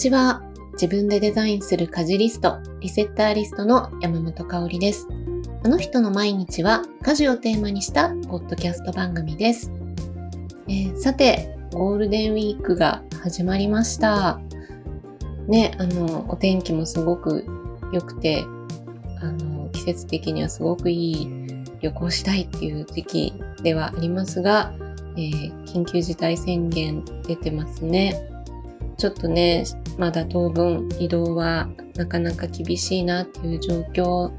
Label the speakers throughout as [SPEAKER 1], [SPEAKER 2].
[SPEAKER 1] ちは。自分でデザインする家事リスト、リセッターリストの山本香里です。あの人の毎日は家事をテーマにしたポッドキャスト番組です。えー、さて、ゴールデンウィークが始まりました。ね、あの、お天気もすごく良くて、あの、季節的にはすごくいい旅行したいっていう時期ではありますが、えー、緊急事態宣言出てますね。ちょっとね、まだ当分移動はなかなか厳しいなっていう状況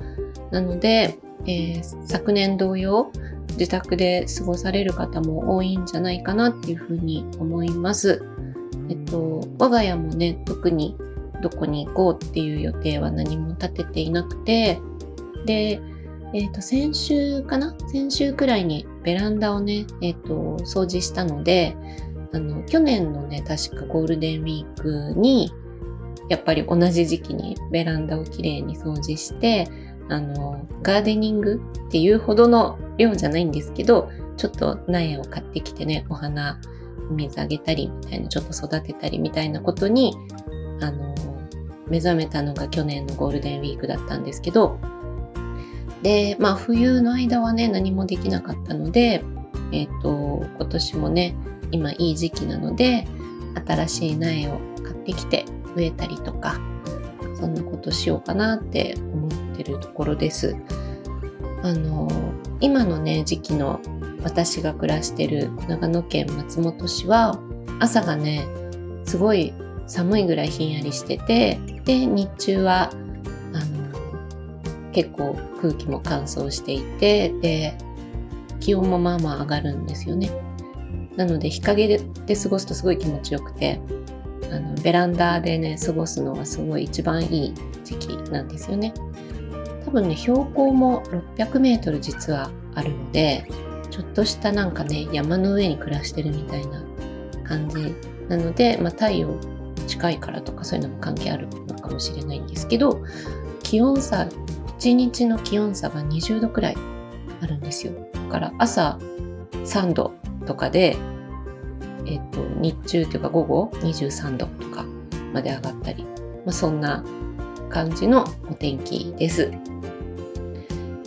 [SPEAKER 1] なので、えー、昨年同様、自宅で過ごされる方も多いんじゃないかなっていうふうに思います。えっと、我が家もね、特にどこに行こうっていう予定は何も立てていなくて、で、えっ、と、先週かな？先週くらいにベランダをね、えっ、と、掃除したので、あの、去年のね、確かゴールデンウィークに、やっぱり同じ時期にベランダをきれいに掃除して、あの、ガーデニングっていうほどの量じゃないんですけど、ちょっと苗を買ってきてね、お花、水あげたりみたいな、ちょっと育てたりみたいなことに、あの、目覚めたのが去年のゴールデンウィークだったんですけど、で、まあ冬の間はね、何もできなかったので、えっ、ー、と、今年もね、今いい時期なので新しい苗を買ってきて植えたりとかそんなことしようかなって思ってるところです。あの今のね時期の私が暮らしてる長野県松本市は朝がねすごい寒いぐらいひんやりしててで日中はあの結構空気も乾燥していてで気温もまあまあ上がるんですよね。なので日陰で過ごすとすごい気持ちよくて、あのベランダでね、過ごすのはすごい一番いい時期なんですよね。多分ね、標高も600メートル実はあるので、ちょっとしたなんかね、山の上に暮らしてるみたいな感じなので、まあ、太陽近いからとかそういうのも関係あるのかもしれないんですけど、気温差、1日の気温差が20度くらいあるんですよ。だから朝3度とかで、えっと、日中というか午後23度とかまで上がったり、まあ、そんな感じのお天気です。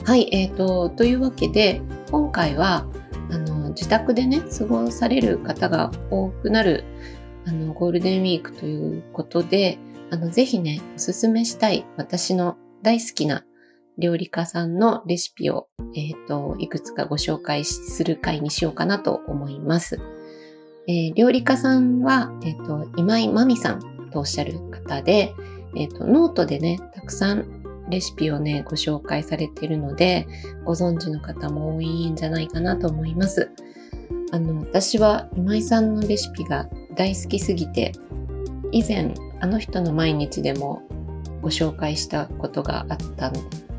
[SPEAKER 1] はい、えっ、ー、と、というわけで、今回は、あの、自宅でね、過ごされる方が多くなる、あの、ゴールデンウィークということで、あの、ぜひね、おすすめしたい私の大好きな料理家さんのレシピを、えっ、ー、と、いくつかご紹介する回にしようかなと思います。えー、料理家さんは、えっ、ー、と、今井真美さんとおっしゃる方で、えっ、と、ノートでね、たくさんレシピをね、ご紹介されているので、ご存知の方も多いんじゃないかなと思います。あの、私は今井さんのレシピが大好きすぎて、以前、あの人の毎日でもご紹介したことがあったん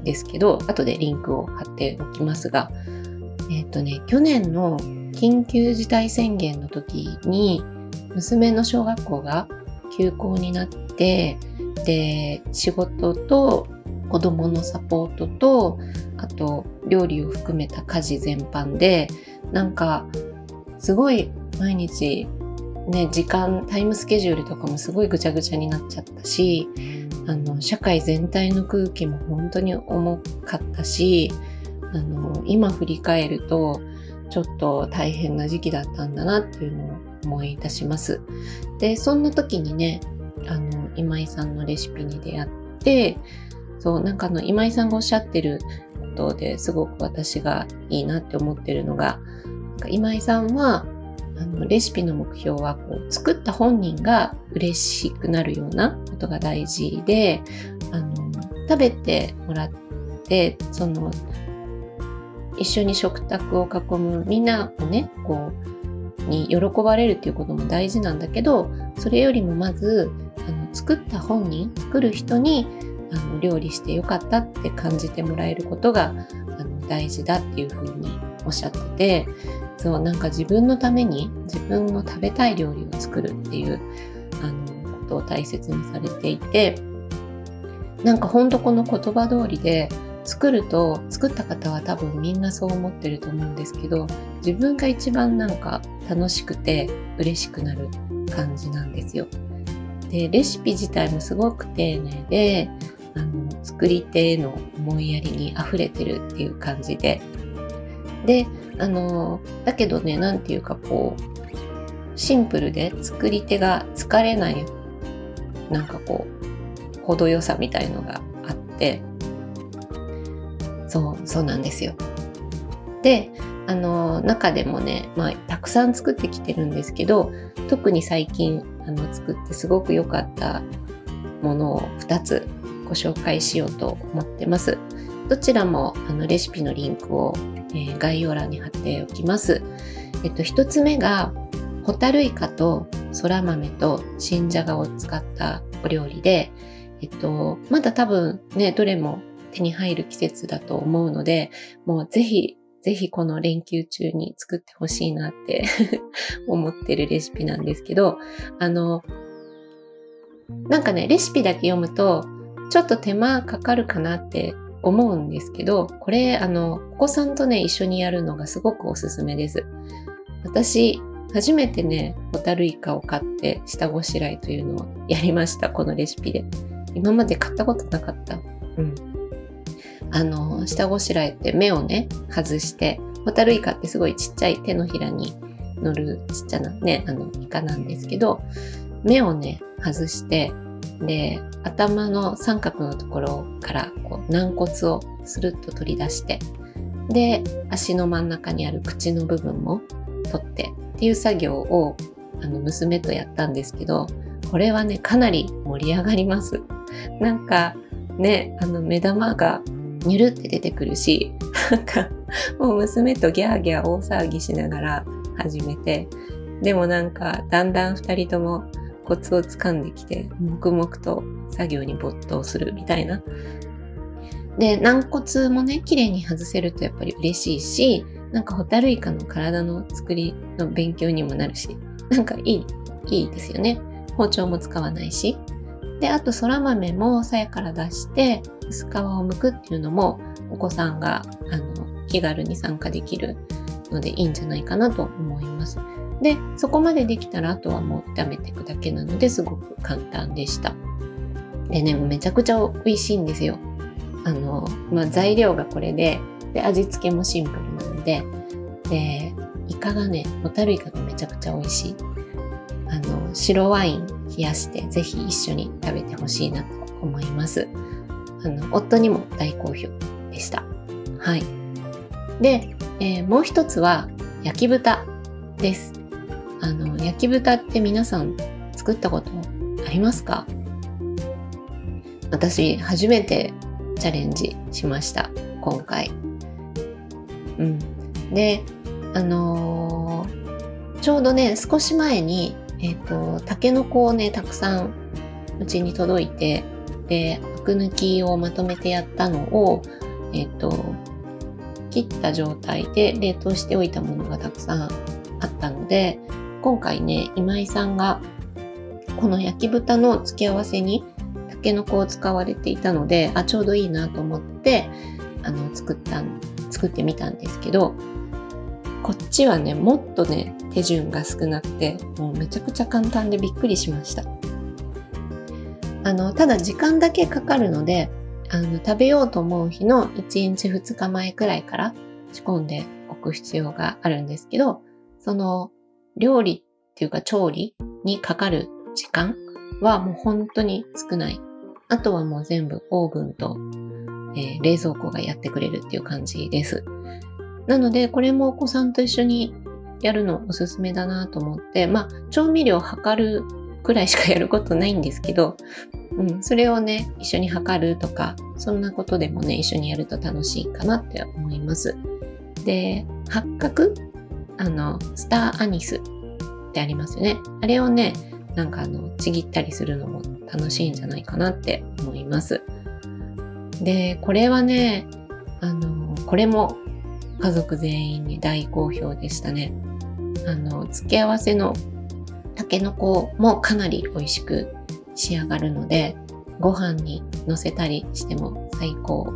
[SPEAKER 1] ですけど、後でリンクを貼っておきますが、えっ、とね、去年の緊急事態宣言の時に、娘の小学校が休校になって、で、仕事と子供のサポートと、あと料理を含めた家事全般で、なんか、すごい毎日ね、時間、タイムスケジュールとかもすごいぐちゃぐちゃになっちゃったし、あの、社会全体の空気も本当に重かったし、あの、今振り返ると、ちょっと大変な時期だったんだなっていうのを思い出します。で、そんな時にね、あの、今井さんのレシピに出会って、そう、なんかあの、今井さんがおっしゃってることですごく私がいいなって思ってるのが、今井さんはあのレシピの目標はこう作った本人が嬉しくなるようなことが大事であの食べてもらってその一緒に食卓を囲むみんなをねこうに喜ばれるっていうことも大事なんだけどそれよりもまずあの作った本人作る人にあの料理してよかったって感じてもらえることがあの大事だっていうふうにおっしゃっててそうなんか自分のために自分の食べたい料理を作るっていうあのことを大切にされていてなんかほんとこの言葉通りで作ると作った方は多分みんなそう思ってると思うんですけど自分が一番なんか楽しくて嬉しくなる感じなんですよ。で、レシピ自体もすごく丁寧で、あの、作り手への思いやりに溢れてるっていう感じで。で、あの、だけどね、なんていうかこう、シンプルで作り手が疲れない、なんかこう、程よさみたいのがあって、そう、そうなんですよ。で、あの、中でもね、まあ、たくさん作ってきてるんですけど、特に最近、あの、作ってすごく良かったものを2つご紹介しようと思ってます。どちらも、あの、レシピのリンクを、えー、概要欄に貼っておきます。えっと、1つ目が、ホタルイカとそら豆と新じゃがを使ったお料理で、えっと、まだ多分ね、どれも手に入る季節だと思うので、もうぜひ、ぜひこの連休中に作ってほしいなって 思ってるレシピなんですけど、あの、なんかね、レシピだけ読むと、ちょっと手間かかるかなって思うんですけど、これ、あの、お子さんとね、一緒にやるのがすごくおすすめです。私、初めてね、ホタルイカを買って下ごしらえというのをやりました、このレシピで。今まで買ったことなかった。うん。あの、下ごしらえって目をね、外して、ホタルイカってすごいちっちゃい手のひらに乗るちっちゃなね、あの、イカなんですけど、目をね、外して、で、頭の三角のところからこう軟骨をスルッと取り出して、で、足の真ん中にある口の部分も取ってっていう作業をあの娘とやったんですけど、これはね、かなり盛り上がります。なんかね、あの目玉がニュルって出てくるし、なんかもう娘とギャーギャー大騒ぎしながら始めて、でもなんかだんだん二人ともコツをつかんできて、黙々と作業に没頭するみたいな。で、軟骨もね、綺麗に外せるとやっぱり嬉しいし、なんかホタルイカの体の作りの勉強にもなるし、なんかいい、いいですよね。包丁も使わないし。で、あと、そら豆も鞘から出して、薄皮を剥くっていうのも、お子さんが、あの、気軽に参加できるのでいいんじゃないかなと思います。で、そこまでできたら、あとはもう炒めていくだけなので、すごく簡単でした。でね、めちゃくちゃ美味しいんですよ。あの、まあ、材料がこれで、で、味付けもシンプルなので、で、イカがね、ホタルイカがめちゃくちゃ美味しい。あの、白ワイン冷やしてぜひ一緒に食べてほしいなと思います。あの、夫にも大好評でした。はい。で、えー、もう一つは焼き豚です。あの、焼き豚って皆さん作ったことありますか？私、初めてチャレンジしました。今回。うん。で、あのー、ちょうどね、少し前にえっ、ー、と、タケノコをね、たくさんうちに届いて、で、アク抜きをまとめてやったのを、えっ、と、切った状態で冷凍しておいたものがたくさんあったので、今回ね、今井さんがこの焼き豚の付け合わせにタケノコを使われていたので、あ、ちょうどいいなと思って、あの、作った、作ってみたんですけど、こっちはね、もっとね、手順が少なくて、もうめちゃくちゃ簡単でびっくりしました。あの、ただ時間だけかかるので、あの、食べようと思う日の1日2日前くらいから仕込んでおく必要があるんですけど、その料理っていうか調理にかかる時間はもう本当に少ない。あとはもう全部オーブンと、えー、冷蔵庫がやってくれるっていう感じです。なので、これもお子さんと一緒にやるのおすすめだなと思って、まあ、調味料を測るくらいしかやることないんですけど、うん、それをね、一緒に測るとか、そんなことでもね、一緒にやると楽しいかなって思います。で、八角？あの、スターアニスってありますよね。あれをね、なんかあの、ちぎったりするのも楽しいんじゃないかなって思います。で、これはね、あの、これも家族全員に大好評でしたね。あの、付け合わせのタケノコもかなり美味しく仕上がるので、ご飯に乗せたりしても最高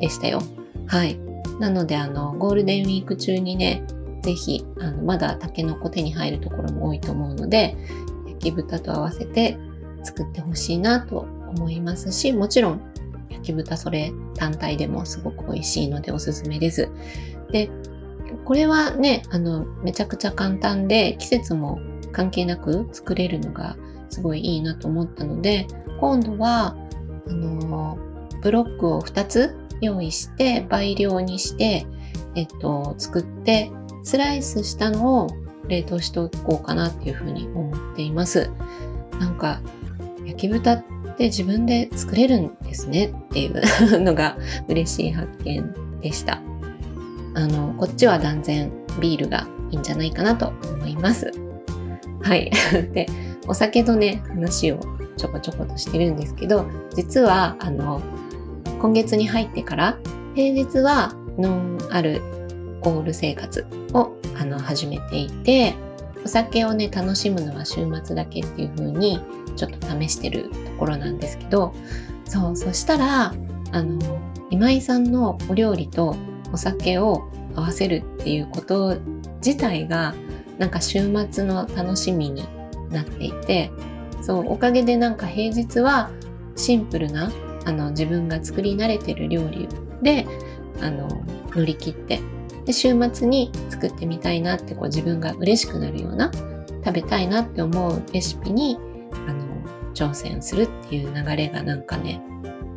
[SPEAKER 1] でしたよ。はい。なので、あの、ゴールデンウィーク中にね、ぜひ、あの、まだタケノコ手に入るところも多いと思うので、焼き豚と合わせて作ってほしいなと思いますし、もちろん焼き豚それ単体でもすごく美味しいのでおすすめです。で、これはね、あの、めちゃくちゃ簡単で季節も関係なく作れるのがすごいいいなと思ったので、今度は、あの、ブロックを2つ用意して倍量にして、えっと、作ってスライスしたのを冷凍しておこうかなっていうふうに思っています。なんか焼き豚って自分で作れるんですねっていうのが嬉しい発見でした。あの、こっちは断然ビールがいいんじゃないかなと思います。はい。で、お酒のね、話をちょこちょことしてるんですけど、実は、あの、今月に入ってから平日はノンアルコール生活をあの始めていてお酒をね楽しむのは週末だけっていう風にちょっと試してるところなんですけどそうそしたらあの今井さんのお料理とお酒を合わせるっていうこと自体がなんか週末の楽しみになっていてそうおかげでなんか平日はシンプルなあの自分が作り慣れてる料理であの乗り切ってで週末に作ってみたいなってこう自分が嬉しくなるような食べたいなって思うレシピにあの挑戦するっていう流れがなんかね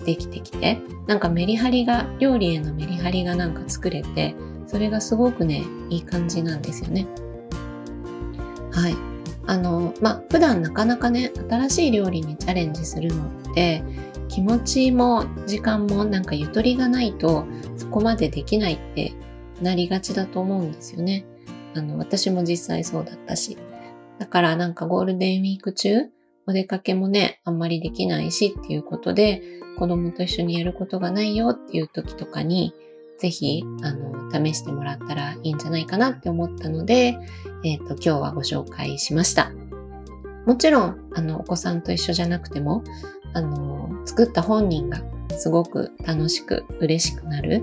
[SPEAKER 1] できてきて。なんかメリハリが料理へのメリハリがなんか作れてそれがすごくねいい感じなんですよね。はいあのまあ普段なかなかね新しい料理にチャレンジするのって気持ちも時間もなんかゆとりがないとそこまでできないってなりがちだと思うんですよね。あの、私も実際そうだったし。だからなんかゴールデンウィーク中、お出かけもね、あんまりできないしっていうことで、子供と一緒にやることがないよっていう時とかに、ぜひ、あの、試してもらったらいいんじゃないかなって思ったので、えっ、ー、と、今日はご紹介しました。もちろん、あの、お子さんと一緒じゃなくても、あの、作った本人がすごく楽しく嬉しくなる、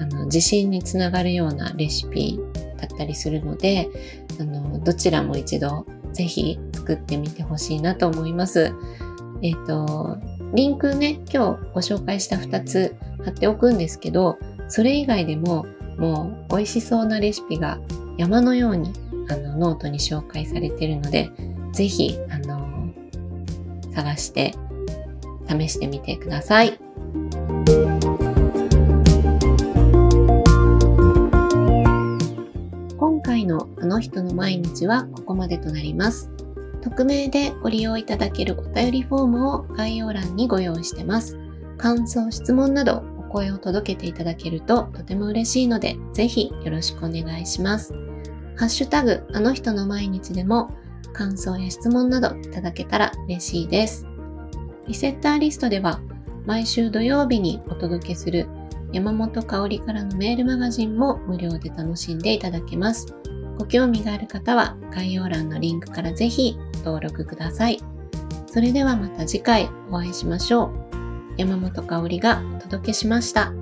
[SPEAKER 1] あの自信につながるようなレシピだったりするのであのどちらも一度ぜひ作ってみてほしいなと思います。えっ、ー、とリンクね今日ご紹介した2つ貼っておくんですけどそれ以外でももう美味しそうなレシピが山のようにあのノートに紹介されているのでぜひあの探して試してみてください。今回のあの人の毎日はここまでとなります。匿名でご利用いただけるお便りフォームを概要欄にご用意してます。感想、質問など声を届けていただけるととても嬉しいので、ぜひよろしくお願いします。ハッシュタグ、あの人の毎日でも感想や質問などいただけたら嬉しいです。リセッターリストでは毎週土曜日にお届けする山本香里からのメールマガジンも無料で楽しんでいただけます。ご興味がある方は概要欄のリンクからぜひご登録ください。それではまた次回お会いしましょう。山本香織がお届けしました。